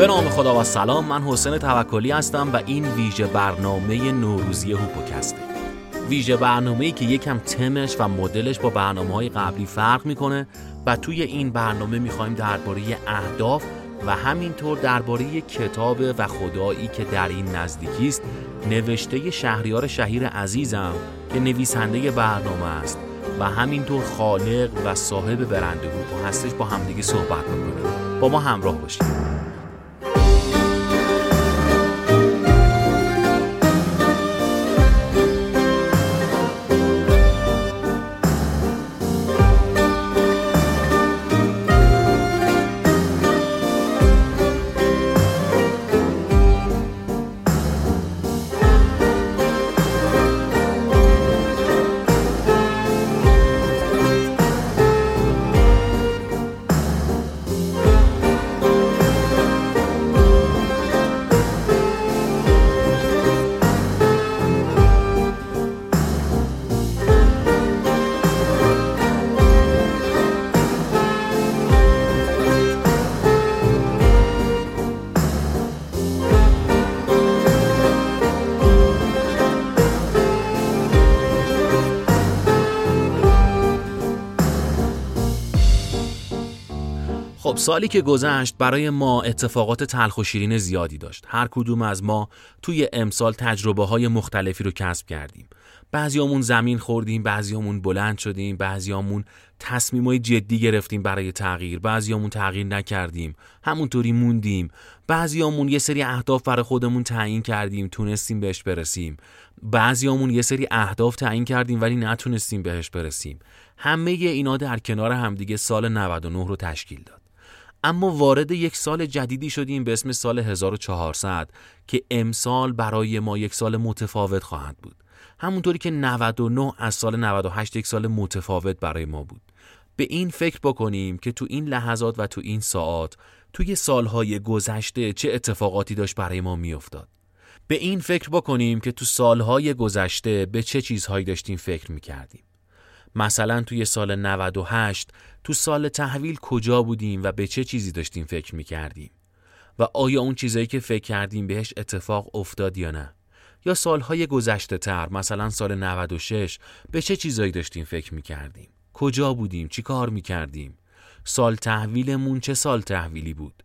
به نام خدا و سلام. من حسین توکلی هستم و این ویژه برنامه نوروزی هوپوکسته ویژه برنامه ای که یکم تمش و مدلش با برنامه های قبلی فرق می‌کنه و توی این برنامه می‌خوایم درباره اهداف و همینطور درباره کتاب و خدایی که در این نزدیکی است نوشته شهریار شهیر عزیزم که نویسنده برنامه است و همینطور خالق و صاحب برند هوپو هستش با همدیگه صحبت می‌کنیم. با ما همراه باشید. خب سالی که گذشت برای ما اتفاقات تلخ و شیرین زیادی داشت. هر کدوم از ما توی امسال تجربه های مختلفی رو کسب کردیم. بعضیامون زمین خوردیم بعضیامون بلند شدیم بعضیامون تصمیمای جدی گرفتیم برای تغییر بعضیامون تغییر نکردیم همونطوری موندیم. بعضیامون یه سری اهداف برای خودمون تعیین کردیم تونستیم بهش برسیم. بعضیامون یه سری اهداف تعیین کردیم ولی نتونستیم بهش برسیم. همه اینا در کنار همدیگه سال 99 رو تشکیل داد. اما وارد یک سال جدیدی شدیم به اسم سال 1400 که امسال برای ما یک سال متفاوت خواهد بود. همونطوری که 99 از سال 98 یک سال متفاوت برای ما بود. به این فکر بکنیم که تو این لحظات و تو این ساعات توی سالهای گذشته چه اتفاقاتی داشت برای ما میافتاد. به این فکر بکنیم که تو سالهای گذشته به چه چیزهایی داشتیم فکر می‌کردیم. مثلا توی سال 98 تو سال تحویل کجا بودیم و به چه چیزی داشتیم فکر می‌کردیم؟ و آیا اون چیزایی که فکر کردیم بهش اتفاق افتاد یا نه؟ یا سالهای گذشته تر مثلا سال 96 به چه چیزایی داشتیم فکر می‌کردیم؟ کجا بودیم؟ چی کار می‌کردیم؟ سال تحویلمون چه سال تحویلی بود؟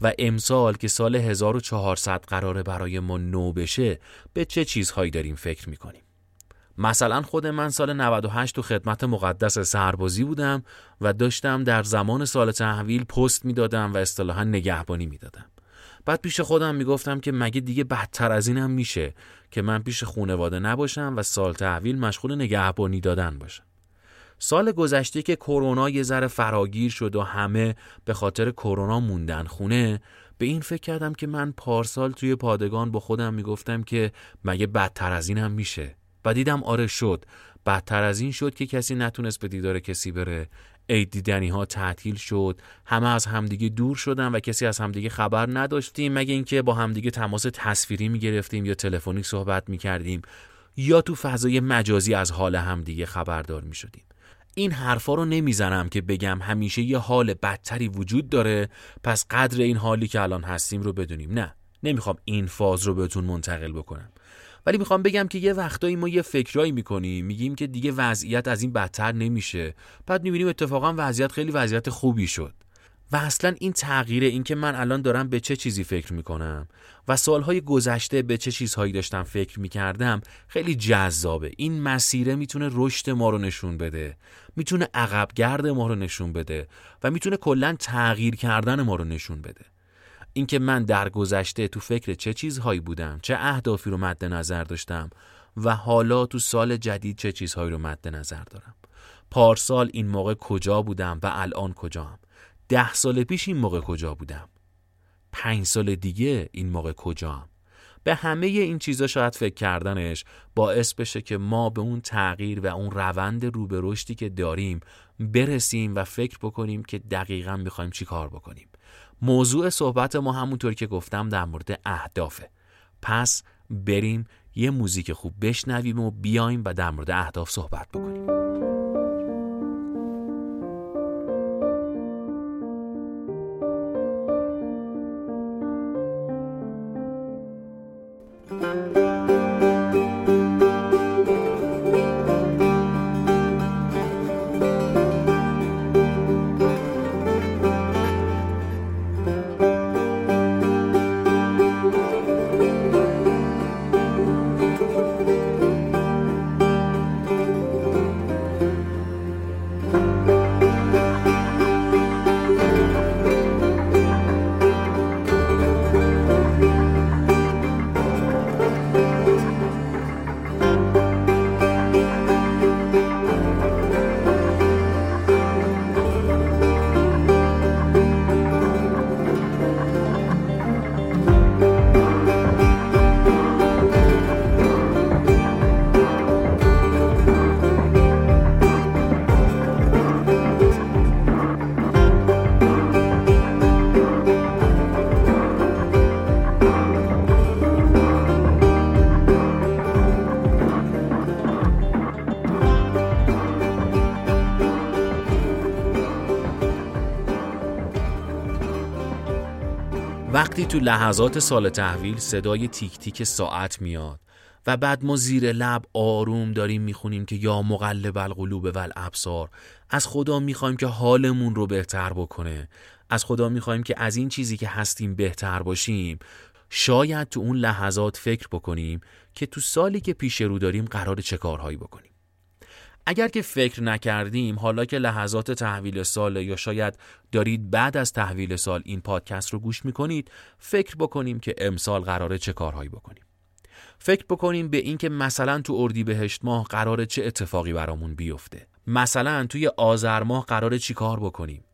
و امسال که سال 1400 قراره برای ما نو بشه به چه چیزهایی داریم فکر می‌کنیم؟ مثلا خود من سال 98 تو خدمت مقدس سربازی بودم و داشتم در زمان سال تحویل پست می‌دادم و اصطلاحا نگهبانی می‌دادم. بعد پیش خودم می‌گفتم که مگه دیگه بدتر از اینم میشه که من پیش خونواده نباشم و سال تحویل مشغول نگهبانی دادن باشم. سال گذشته که کرونا یه ذره فراگیر شد و همه به خاطر کرونا موندن خونه به این فکر کردم که من پارسال توی پادگان با خودم می‌گفتم که مگه بدتر از اینم میشه. و دیدم آره شد. بدتر از این شد که کسی نتونست به دیدار کسی بره. عید دیدنی ها تعطیل شد. همه از همدیگه دور شدن و کسی از همدیگه خبر نداشتیم مگه اینکه با همدیگه تماس تصویری می‌گرفتیم یا تلفنی صحبت می‌کردیم یا تو فضای مجازی از حال همدیگه خبردار می‌شدیم. این حرفا رو نمی‌زنم که بگم همیشه یه حال بدتری وجود داره پس قدر این حالی که الان هستیم رو بدونیم. نه نمی‌خوام این فاز رو بهتون منتقل بکنم. ولی می‌خوام بگم که یه وقتایی ما یه فکرایی می‌کنیم میگیم که دیگه وضعیت از این بدتر نمیشه. بعد می‌بینیم اتفاقا وضعیت خیلی وضعیت خوبی شد. و اصلا این تغییره این که من الان دارم به چه چیزی فکر می‌کنم و سالهای گذشته به چه چیزهایی داشتم فکر می‌کردم خیلی جذابه. این مسیره می‌تونه رشد ما رو نشون بده می‌تونه عقبگرد ما رو نشون بده و می‌تونه کلا تغییر کردن ما رو نشون بده. اینکه من در گذشته تو فکر چه چیزهایی بودم چه اهدافی رو مد نظر داشتم و حالا تو سال جدید چه چیزهایی رو مد نظر دارم. پارسال این موقع کجا بودم و الان کجام ده سال پیش این موقع کجا بودم؟ پنج سال دیگه این موقع کجام به همه این چیزا شاید فکر کردنش باعث بشه که ما به اون تغییر و اون روند رو به رشدی که داریم برسیم و فکر بکنیم که دقیقا می‌خوایم چی کار بکنیم. موضوع صحبت ما همونطور که گفتم در مورد اهدافه. پس بریم یه موزیک خوب بشنویم و بیایم و در مورد اهداف صحبت بکنیم. وقتی تو لحظات سال تحویل صدای تیک تیک ساعت میاد و بعد ما زیر لب آروم داریم می‌خونیم که یا مقلب القلوب و الابصار از خدا می‌خوایم که حالمون رو بهتر بکنه. از خدا می‌خوایم که از این چیزی که هستیم بهتر باشیم. شاید تو اون لحظات فکر بکنیم که تو سالی که پیش رو داریم قرار چه کارهایی بکنیم. اگر که فکر نکردیم حالا که لحظات تحویل سال یا شاید دارید بعد از تحویل سال این پادکست رو گوش می‌کنید فکر بکنیم که امسال قراره چه کارهایی بکنیم. فکر بکنیم به اینکه مثلا تو اردیبهشت ماه قراره چه اتفاقی برامون بیفته. مثلا توی آذر ماه قراره چی کار بکنیم؟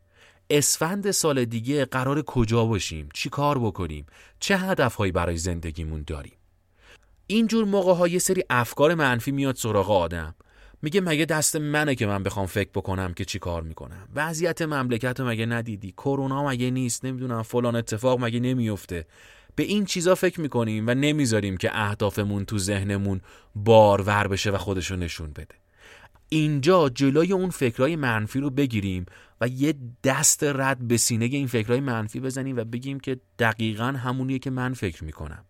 اسفند سال دیگه قرار کجا باشیم؟ چی کار بکنیم؟ چه هدفهایی برای زندگیمون داریم؟ اینجور موقع ها یه سری افکار منفی میاد سراغ آدم. میگه مگه دست منه که من بخوام فکر بکنم که چی کار می‌کنم؟ وضعیت مملکت مگه ندیدی؟ کرونا مگه نیست؟ نمی‌دونم فلان اتفاق مگه نمیفته به این چیزا فکر می‌کنیم و نمی‌ذاریم که اهدافمون تو ذهنمون بارور بشه و خودشو نشون بده. اینجا جلوی اون فکرای منفی رو بگیریم و یه دست رد به سینه این فکرای منفی بزنیم و بگیم که دقیقا همونیه که من فکر می‌کنم.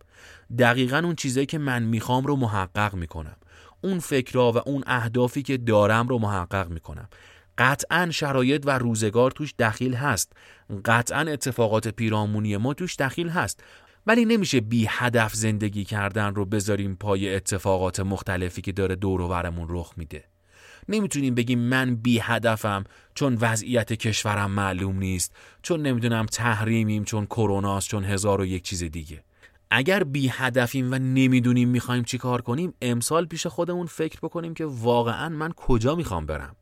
دقیقا اون چیزایی که من می‌خوام رو محقق می‌کنم. اون فکرها و اون اهدافی که دارم رو محقق می‌کنم. قطعا شرایط و روزگار توش دخیل هست. قطعا اتفاقات پیرامونی ما توش دخیل هست. ولی نمیشه بی هدف زندگی کردن رو بذاریم پای اتفاقات مختلفی که داره دور و برمون رخ میده. نمی‌تونیم بگیم من بی هدفم چون وضعیت کشورم معلوم نیست چون نمی‌دونم تحریمیم چون کروناست چون هزار و یک چیز دیگه. اگر بی هدفیم و نمی‌دونیم می‌خوایم چی کار کنیم امسال پیش خودمون فکر بکنیم که واقعا من کجا می‌خوام برم؟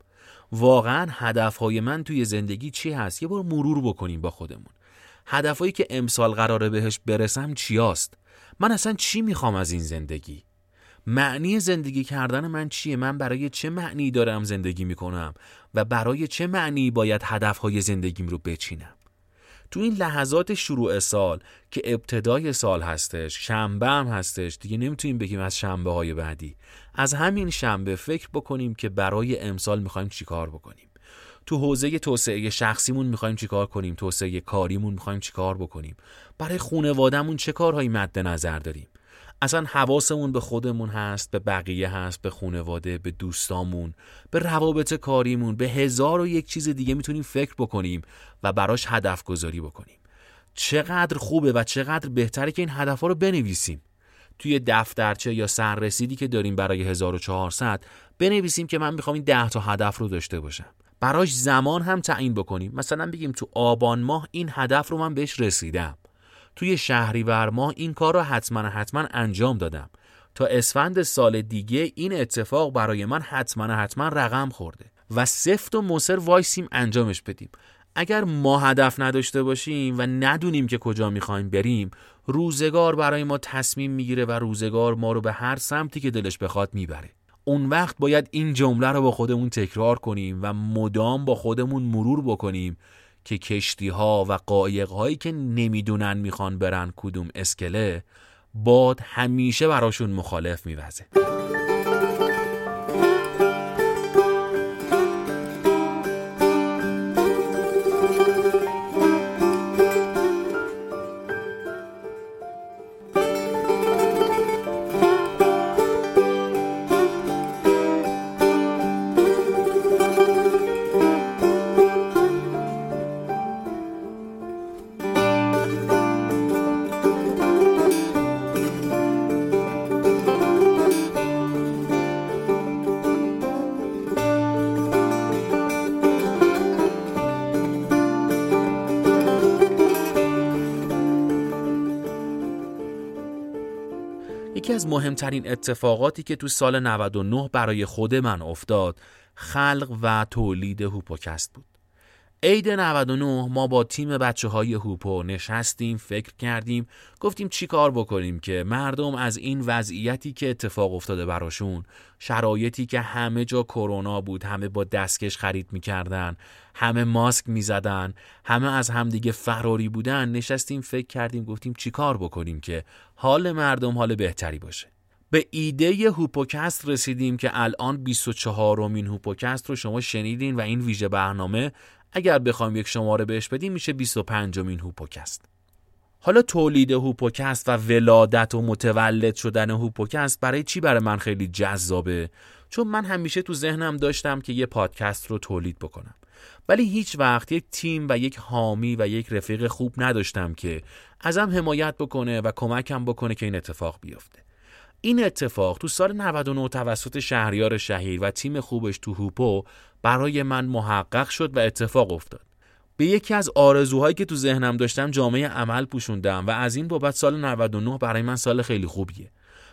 واقعا هدفهای من توی زندگی چی هست؟ یه بار مرور بکنیم با خودمون. هدفهایی که امسال قراره بهش برسم چیاست؟ من اصلا چی می‌خوام از این زندگی؟ معنی زندگی کردن من چیه؟ من برای چه معنی دارم زندگی می‌کنم؟ و برای چه معنی باید هدفهای زندگیم رو بچینم؟ تو این لحظات شروع سال که ابتدای سال هستش شنبه هم هستش دیگه نمی‌تونیم بگیم از شنبه های بعدی. از همین شنبه فکر بکنیم که برای امسال می‌خوایم چیکار بکنیم. تو حوزه توسعه شخصیمون می‌خوایم چیکار کنیم توسعه کاریمون می‌خوایم چیکار بکنیم. برای خونوادهمون چه کارهایی مد نظر داریم؟ اصلا حواسمون به خودمون هست به بقیه هست به خونواده به دوستامون به روابط کاریمون به هزار و یک چیز دیگه می‌تونیم فکر بکنیم و براش هدف گذاری بکنیم. چقدر خوبه و چقدر بهتره که این هدف ها رو بنویسیم. توی دفترچه یا سررسیدی که داریم برای 1400 بنویسیم که من می‌خوام این 10 تا هدف رو داشته باشم. براش زمان هم تعیین بکنیم. مثلا بگیم تو آبان ماه این هدف رو من بهش رسیدم. توی شهریور ماه این کار رو حتما حتما انجام دادم. تا اسفند سال دیگه این اتفاق برای من حتما حتما رقم خورده و سفت و مصر وایسیم انجامش بدیم. اگر ما هدف نداشته باشیم و ندونیم که کجا می‌خوایم بریم روزگار برای ما تصمیم می‌گیره و روزگار ما رو به هر سمتی که دلش بخواد می‌بره. اون وقت باید این جمله رو با خودمون تکرار کنیم و مدام با خودمون مرور بکنیم که کشتی ها و قایق هایی که نمی‌دونن می‌خوان برن کدوم اسکله باد همیشه براشون مخالف میوزه. مهمترین اتفاقاتی که تو سال 99 برای خود من افتاد خلق و تولید هوپوکست بود. عید 99 ما با تیم بچه های هوپو نشستیم فکر کردیم گفتیم چی کار بکنیم که مردم از این وضعیتی که اتفاق افتاده براشون شرایطی که همه جا کرونا بود همه با دستکش خرید می‌کردن همه ماسک می‌زدن همه از همدیگه فراری بودن نشستیم فکر کردیم گفتیم چی کار بکنیم که حال مردم حال بهتری باشه. به ایده هوپوکست رسیدیم که الان 24 رومین هوپوکست رو شما شنیدین و این ویژه برنامه اگر بخوایم یک شماره بهش بدیم میشه 25 مین هوپوکست. حالا تولید هوپوکست و ولادت و متولد شدن هوپوکست برای چی برای من خیلی جذابه؟ چون من همیشه تو ذهنم داشتم که یه پادکست رو تولید بکنم. ولی هیچ وقت یک تیم و یک حامی و یک رفیق خوب نداشتم که ازم حمایت بکنه و کمکم بکنه که این اتفاق بیفته. این اتفاق تو سال 99 توسط شهریار شهیر و تیم خوبش تو هوپو برای من محقق شد و اتفاق افتاد. به یکی از آرزوهایی که تو ذهنم داشتم جامعه عمل پوشوندم و از این بابت سال 99 برای من سال خیلی خوبیه.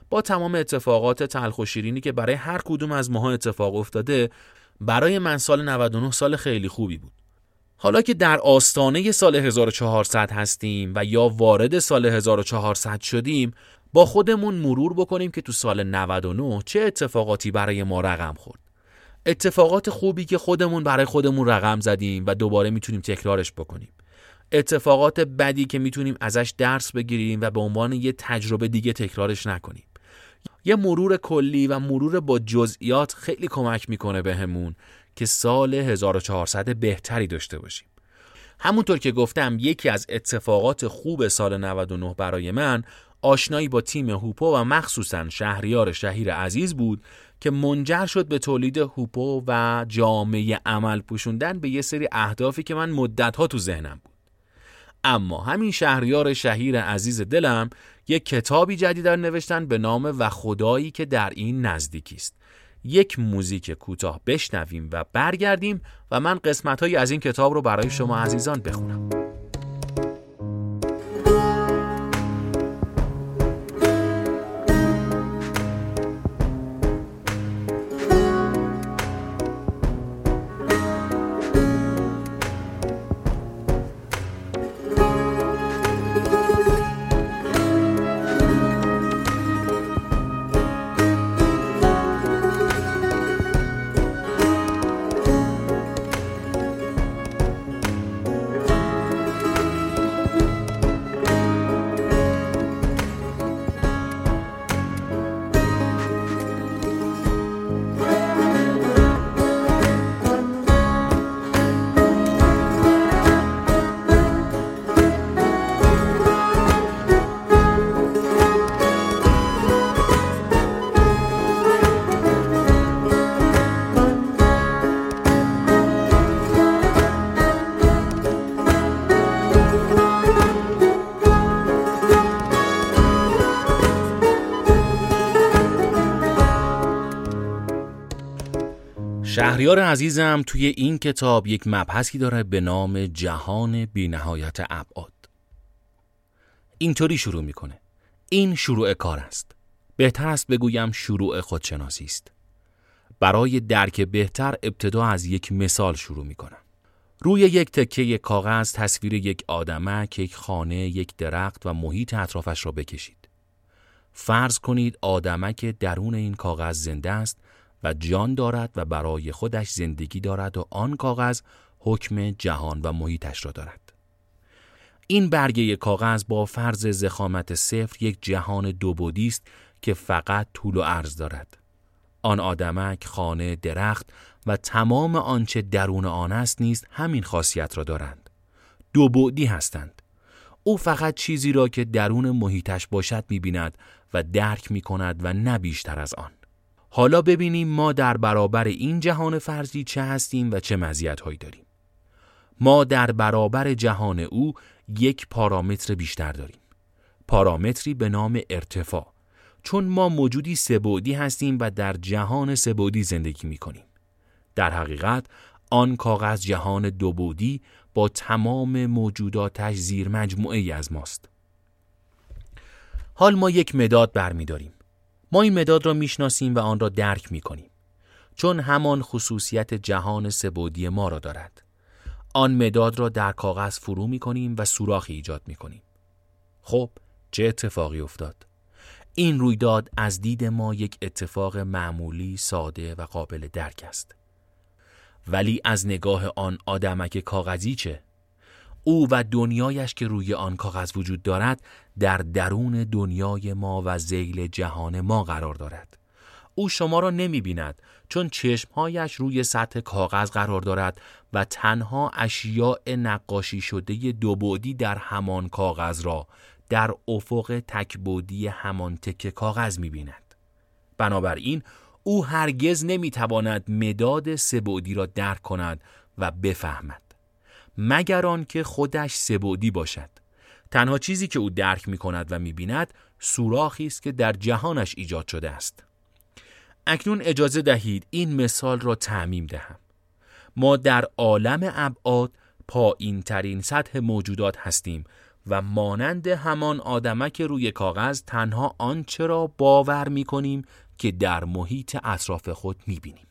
با تمام اتفاقات تلخ و شیرینی که برای هر کدوم از ماها اتفاق افتاده برای من سال 99 سال خیلی خوبی بود. حالا که در آستانه سال 1400 هستیم و یا وارد سال 1400 شدیم با خودمون مرور بکنیم که تو سال 99 چه اتفاقاتی برای ما رقم خورد. اتفاقات خوبی که خودمون برای خودمون رقم زدیم و دوباره می‌تونیم تکرارش بکنیم. اتفاقات بدی که می‌تونیم ازش درس بگیریم و به عنوان یه تجربه دیگه تکرارش نکنیم. یه مرور کلی و مرور با جزئیات خیلی کمک می‌کنه بهمون که سال 1400 بهتری داشته باشیم. همونطور که گفتم یکی از اتفاقات خوب سال 99 برای من آشنایی با تیم هوپو و مخصوصا شهریار شهیر عزیز بود که منجر شد به تولید هوپو و جامعه عمل پوشوندن به یه سری اهدافی که من مدتها تو ذهنم بود. اما همین شهریار شهیر عزیز دلم یک کتابی جدید در نوشتن به نام و خدایی که در این نزدیکی است یک موزیک کوتاه بشنویم و برگردیم و من قسمت از این کتاب رو برای شما عزیزان بخونم. شهریار عزیزم توی این کتاب یک مبحثی داره به نام جهان بینهایت ابعاد. اینطوری شروع می‌کنه. این شروع کار است. بهتر است بگویم شروع خودشناسی است. برای درک بهتر ابتدا از یک مثال شروع می‌کنم. روی یک تکه کاغذ تصویر یک آدمک، یک خانه، یک درخت و محیط اطرافش را بکشید. فرض کنید آدمک درون این کاغذ زنده است و جان دارد و برای خودش زندگی دارد و آن کاغذ حکم جهان و محیطش را دارد. این برگه کاغذ با فرض زخامت صفر یک جهان دوبودی است که فقط طول و عرض دارد. آن آدمک، خانه، درخت و تمام آنچه درون آن است نیست همین خاصیت را دارند. دو هستند. او فقط چیزی را که درون محیطش باشد می‌بیند و درک می کند و نه بیشتر از آن. حالا ببینیم ما در برابر این جهان فرضی چه هستیم و چه مزیت‌هایی داریم. ما در برابر جهان او یک پارامتر بیشتر داریم. پارامتری به نام ارتفاع چون ما موجودی سبودی هستیم و در جهان سبودی زندگی می کنیم. در حقیقت آن کاغذ جهان دوبودی با تمام موجوداتش زیر مجموعه ای از ماست. حال ما یک مداد برمیداریم. ما این مداد را می‌شناسیم و آن را درک می‌کنیم چون همان خصوصیت جهان سبودی ما را دارد. آن مداد را در کاغذ فرو می‌کنیم و سوراخی ایجاد می‌کنیم. خب چه اتفاقی افتاد؟ این رویداد از دید ما یک اتفاق معمولی ساده و قابل درک است. ولی از نگاه آن آدمک کاغذی چه؟ او و دنیایش که روی آن کاغذ وجود دارد در درون دنیای ما و زیل جهان ما قرار دارد او شما را نمی بیند چون چشمهایش روی سطح کاغذ قرار دارد و تنها اشیاء نقاشی شده دو بعدی در همان کاغذ را در افق تکبودی همان تکه کاغذ می بیند. بنابراین او هرگز نمی تواند مداد سبودی را درک کند و بفهمد. مگر آنکه خودش سبودی باشد. تنها چیزی که او درک می کند و می بیند سوراخی است که در جهانش ایجاد شده است. اکنون اجازه دهید این مثال را تعمیم دهم. ما در عالم ابعاد پایین ترین سطح موجودات هستیم و مانند همان آدمک روی کاغذ تنها آنچه را باور می کنیم که در محیط اطراف خود می بینیم.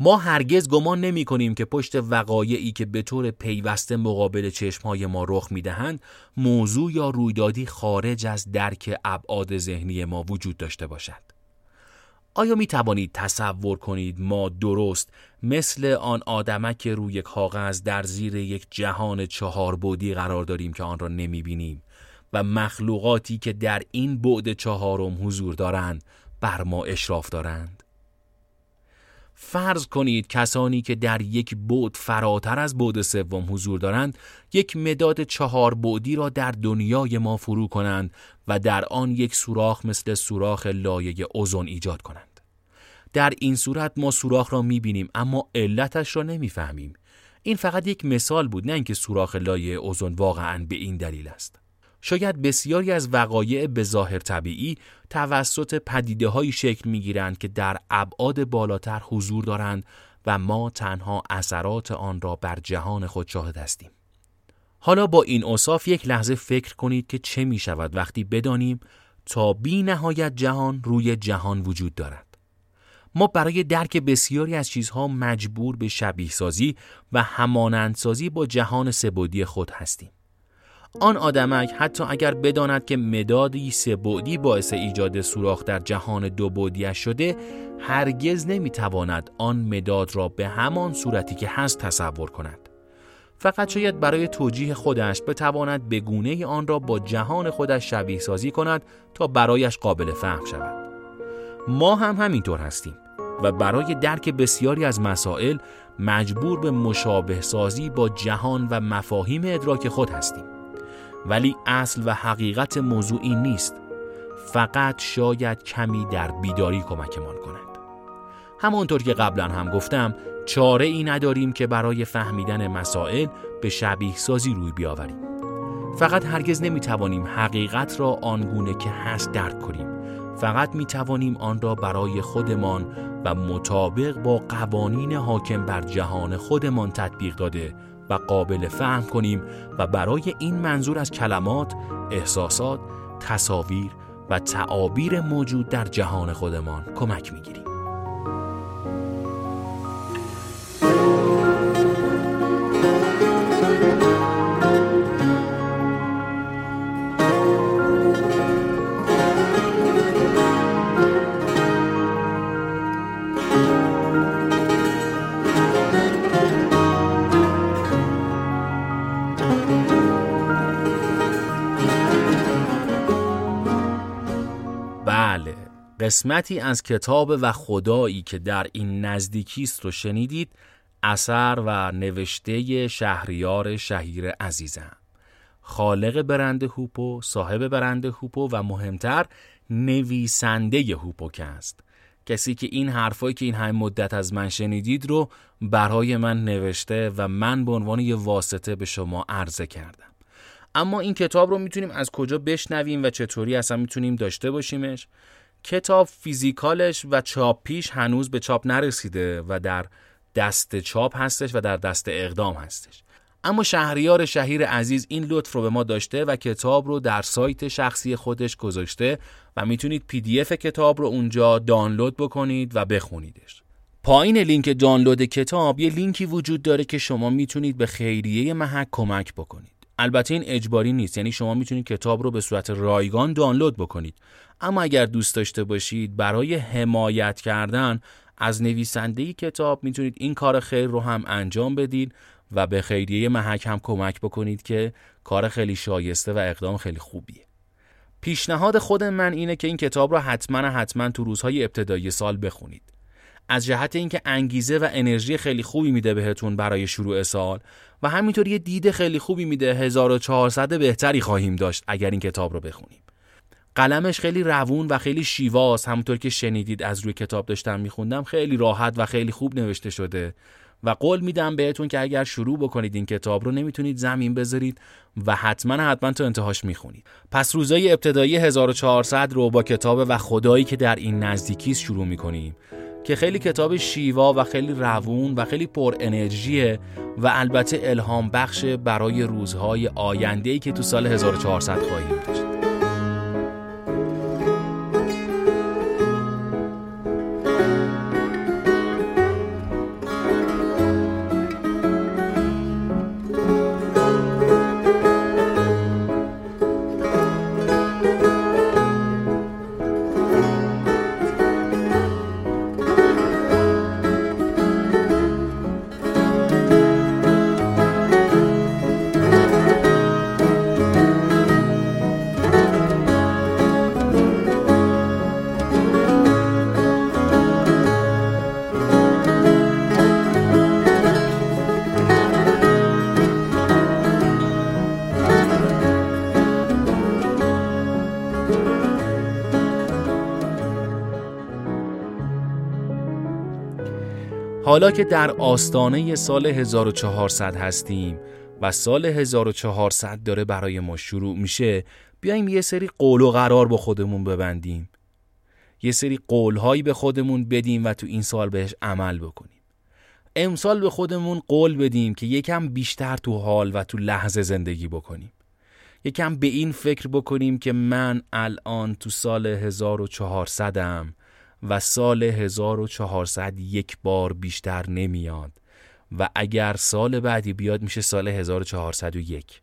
ما هرگز گمان نمی کنیم که پشت وقایعی که به طور پیوسته مقابل چشمهای ما رخ می دهند موضوع یا رویدادی خارج از درک ابعاد ذهنی ما وجود داشته باشد. آیا می توانید تصور کنید ما درست مثل آن آدمک روی کاغذ در زیر یک جهان چهار بودی قرار داریم که آن را نمی بینیم و مخلوقاتی که در این بعد چهارم حضور دارند بر ما اشراف دارند؟ فرض کنید کسانی که در یک بود فراتر از بود سوم حضور دارند یک مداد چهار بودی را در دنیای ما فرو کنند و در آن یک سوراخ مثل سوراخ لایه اوزون ایجاد کنند. در این صورت ما سوراخ را می‌بینیم اما علتش را نمی‌فهمیم. این فقط یک مثال بود نه اینکه سوراخ لایه اوزون واقعا به این دلیل است. شاید بسیاری از وقایع به ظاهر طبیعی توسط پدیده های شکل می گیرند که در ابعاد بالاتر حضور دارند و ما تنها اثرات آن را بر جهان خود شاهد هستیم. حالا با این اصاف یک لحظه فکر کنید که چه می شود وقتی بدانیم تا بی نهایت جهان روی جهان وجود دارد. ما برای درک بسیاری از چیزها مجبور به شبیه سازی و همانندسازی با جهان سبودی خود هستیم. آن آدمک حتی اگر بداند که مدادی سبودی باعث ایجاد سوراخ در جهان دو بودیش شده هرگز نمی‌تواند آن مداد را به همان صورتی که هست تصور کند. فقط شاید برای توجیه خودش بتواند به گونه آن را با جهان خودش شبیه سازی کند تا برایش قابل فهم شود. ما هم همینطور هستیم و برای درک بسیاری از مسائل مجبور به مشابه سازی با جهان و مفاهیم ادراک خود هستیم. ولی اصل و حقیقت موضوع این نیست. فقط شاید کمی در بیداری کمکمان کند. همانطور که قبلا هم گفتم چاره ای نداریم که برای فهمیدن مسائل به شبیه سازی روی بیاوریم. فقط هرگز نمی توانیم حقیقت را آنگونه که هست درک کنیم. فقط می توانیم آن را برای خودمان و مطابق با قوانین حاکم بر جهان خودمان تطبیق داده و قابل فهم کنیم و برای این منظور از کلمات، احساسات، تصاویر و تعابیر موجود در جهان خودمان کمک می‌گیریم. قسمتی از کتاب و خدایی که در این نزدیکی است رو شنیدید اثر و نوشته شهریار شهیر عزیزم. خالق برند هوپو صاحب برند هوپو و مهمتر نویسنده هوپوک است. کسی که این حرفایی که این همه مدت از من شنیدید رو برای من نوشته و من به عنوان یه واسطه به شما عرضه کردم. اما این کتاب رو می‌تونیم از کجا بشنویم و چطوری اصلا می‌تونیم داشته باشیمش؟ کتاب physical ش و چاپیش هنوز به چاپ نرسیده و در دست چاپ هستش و در دست اقدام هستش اما شهریار شهیر عزیز این لطف رو به ما داشته و کتاب رو در سایت شخصی خودش گذاشته و می‌تونید PDF کتاب رو اونجا دانلود بکنید و بخونیدش. پایین لینک دانلود کتاب یه لینکی وجود داره که شما می‌تونید به خیریه محک کمک بکنید. البته این اجباری نیست یعنی شما می‌تونید کتاب رو به صورت رایگان دانلود بکنید اما اگر دوست داشته باشید برای حمایت کردن از نویسنده کتاب می‌تونید این کار خیر رو هم انجام بدید و به خیریه محک هم کمک بکنید که کار خیلی شایسته و اقدام خیلی خوبیه. پیشنهاد خود من اینه که این کتاب رو حتما حتما تو روزهای ابتدایی سال بخونید. از جهت اینکه انگیزه و انرژی خیلی خوبی میده بهتون برای شروع سال و همینطور یه دید خیلی خوبی میده 1400 بهتری خواهیم داشت اگر این کتاب رو بخونیم قلمش خیلی روون و خیلی شیواست. همونطور که شنیدید از روی کتاب داشتم میخوندم خیلی راحت و خیلی خوب نوشته شده. و قول میدم بهتون که اگر شروع بکنید این کتاب رو نمی‌تونید زمین بذارید و حتما حتما تا انتهاش می‌خونید. پس روزای ابتدایی 1400 رو با کتاب و خدایی که در این نزدیکی شروع می‌کنیم که خیلی کتاب شیوا و خیلی روون و خیلی پر انرژیه و البته الهام بخش برای روزهای آینده که تو سال 1400 خواهیم داشت. حالا که در آستانه سال 1400 هستیم و سال 1400 داره برای ما شروع میشه بیایم یه سری قول و قرار با خودمون ببندیم. یه سری قولهایی به خودمون بدیم و تو این سال بهش عمل بکنیم. امسال به خودمون قول بدیم که یکم بیشتر تو حال و تو لحظه زندگی بکنیم. یکم به این فکر بکنیم که من الان تو سال 1400 م و سال 1400 یک بار بیشتر نمیاد و اگر سال بعدی بیاد میشه سال 1401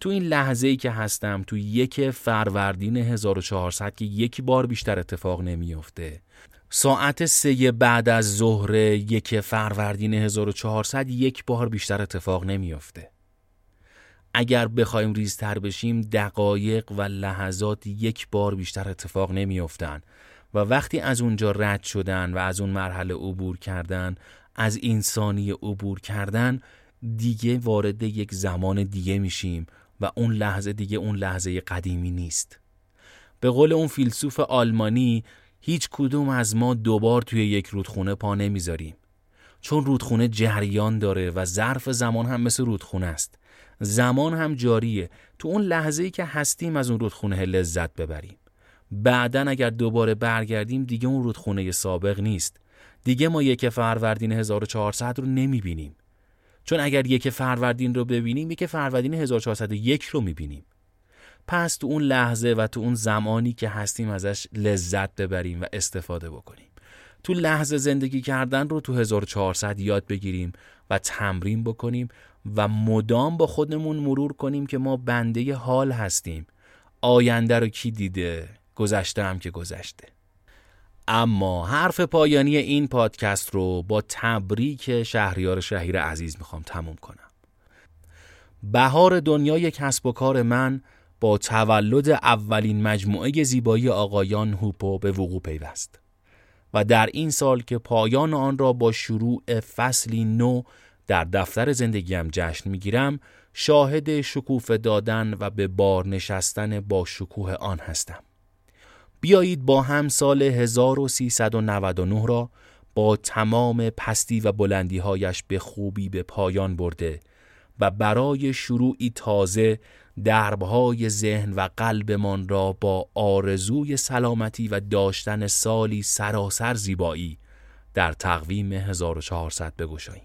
تو این لحظه ای که هستم تو یک فروردین 1400 که یک بار بیشتر اتفاق نمیافته ساعت سه بعد از ظهر یک فروردین 1400 یک بار بیشتر اتفاق نمیافته. اگر بخوایم ریزتر بشیم دقایق و لحظات یک بار بیشتر اتفاق نمیافتن. و وقتی از اونجا رد شدن و از اون مرحله عبور کردن از انسانی عبور کردن دیگه وارد یک زمان دیگه میشیم و اون لحظه دیگه اون لحظه قدیمی نیست. به قول اون فیلسوف آلمانی هیچ کدوم از ما دوبار توی یک رودخونه پا نمی‌ذاریم. چون رودخونه جریان داره و ظرف زمان هم مثل رودخونه است. زمان هم جاریه. تو اون لحظه ای که هستیم از اون رودخونه لذت ببریم. بعدا اگر دوباره برگردیم دیگه اون رودخونه سابق نیست. دیگه ما یک فروردین 1400 رو نمی‌بینیم. چون اگر یک فروردین رو ببینیم یک فروردین 1401 رو می‌بینیم. پس تو اون لحظه و تو اون زمانی که هستیم ازش لذت ببریم و استفاده بکنیم. تو لحظه زندگی کردن رو تو 1400 یاد بگیریم و تمرین بکنیم و مدام با خودمون مرور کنیم که ما بنده حال هستیم. آینده رو کی دیده؟ گذشته هم که گذشته. اما حرف پایانی این پادکست رو با تبریک شهریار شهیر عزیز می‌خوام تموم کنم. بهار دنیای کسب و کار من با تولد اولین مجموعه زیبایی آقایان هوپو به وقوع پیوست و در این سال که پایان آن را با شروع فصلی نو در دفتر زندگیم جشن می‌گیرم شاهد شکوفه دادن و به بار نشستن با شکوه آن هستم. بیایید با هم سال 1399 را با تمام پستی و بلندی هایش به خوبی به پایان برده و برای شروعی تازه دربهای ذهن و قلبمان را با آرزوی سلامتی و داشتن سالی سراسر زیبایی در تقویم 1400 بگشاییم.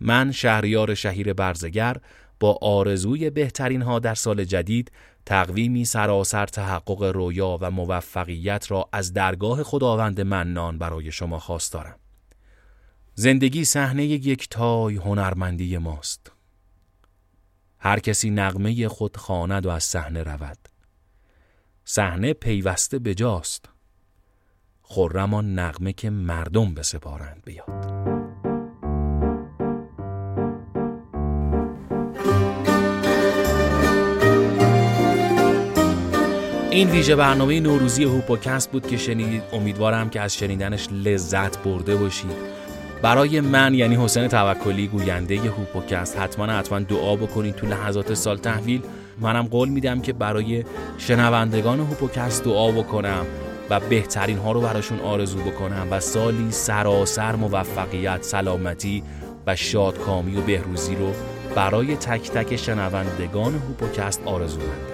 من شهریار شهیر برزگر با آرزوی بهترین ها در سال جدید تقویمی سراسر تحقق رویا و موفقیت را از درگاه خداوند منان برای شما خواست دارم. زندگی صحنه یک تای هنرمندی ماست. هر کسی نغمه خود خواند و از صحنه رود. صحنه پیوسته بجاست. خرم آن نغمه که مردم بسپارند بیاد. این ویژه برنامه نوروزی هوپوکست بود که شنیدید امیدوارم که از شنیدنش لذت برده باشید. برای من یعنی حسین توکلی گوینده هوپوکست حتما حتما دعا بکنید تو لحظات سال تحویل. منم قول میدم که برای شنوندگان هوپوکست دعا بکنم و بهترین ها رو براشون آرزو بکنم و سالی سراسر موفقیت سلامتی و شادکامی و بهروزی رو برای تک تک شنوندگان هوپوکست آرزو مندم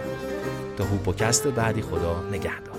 تا هوپوکست بعدی خدا نگهدار.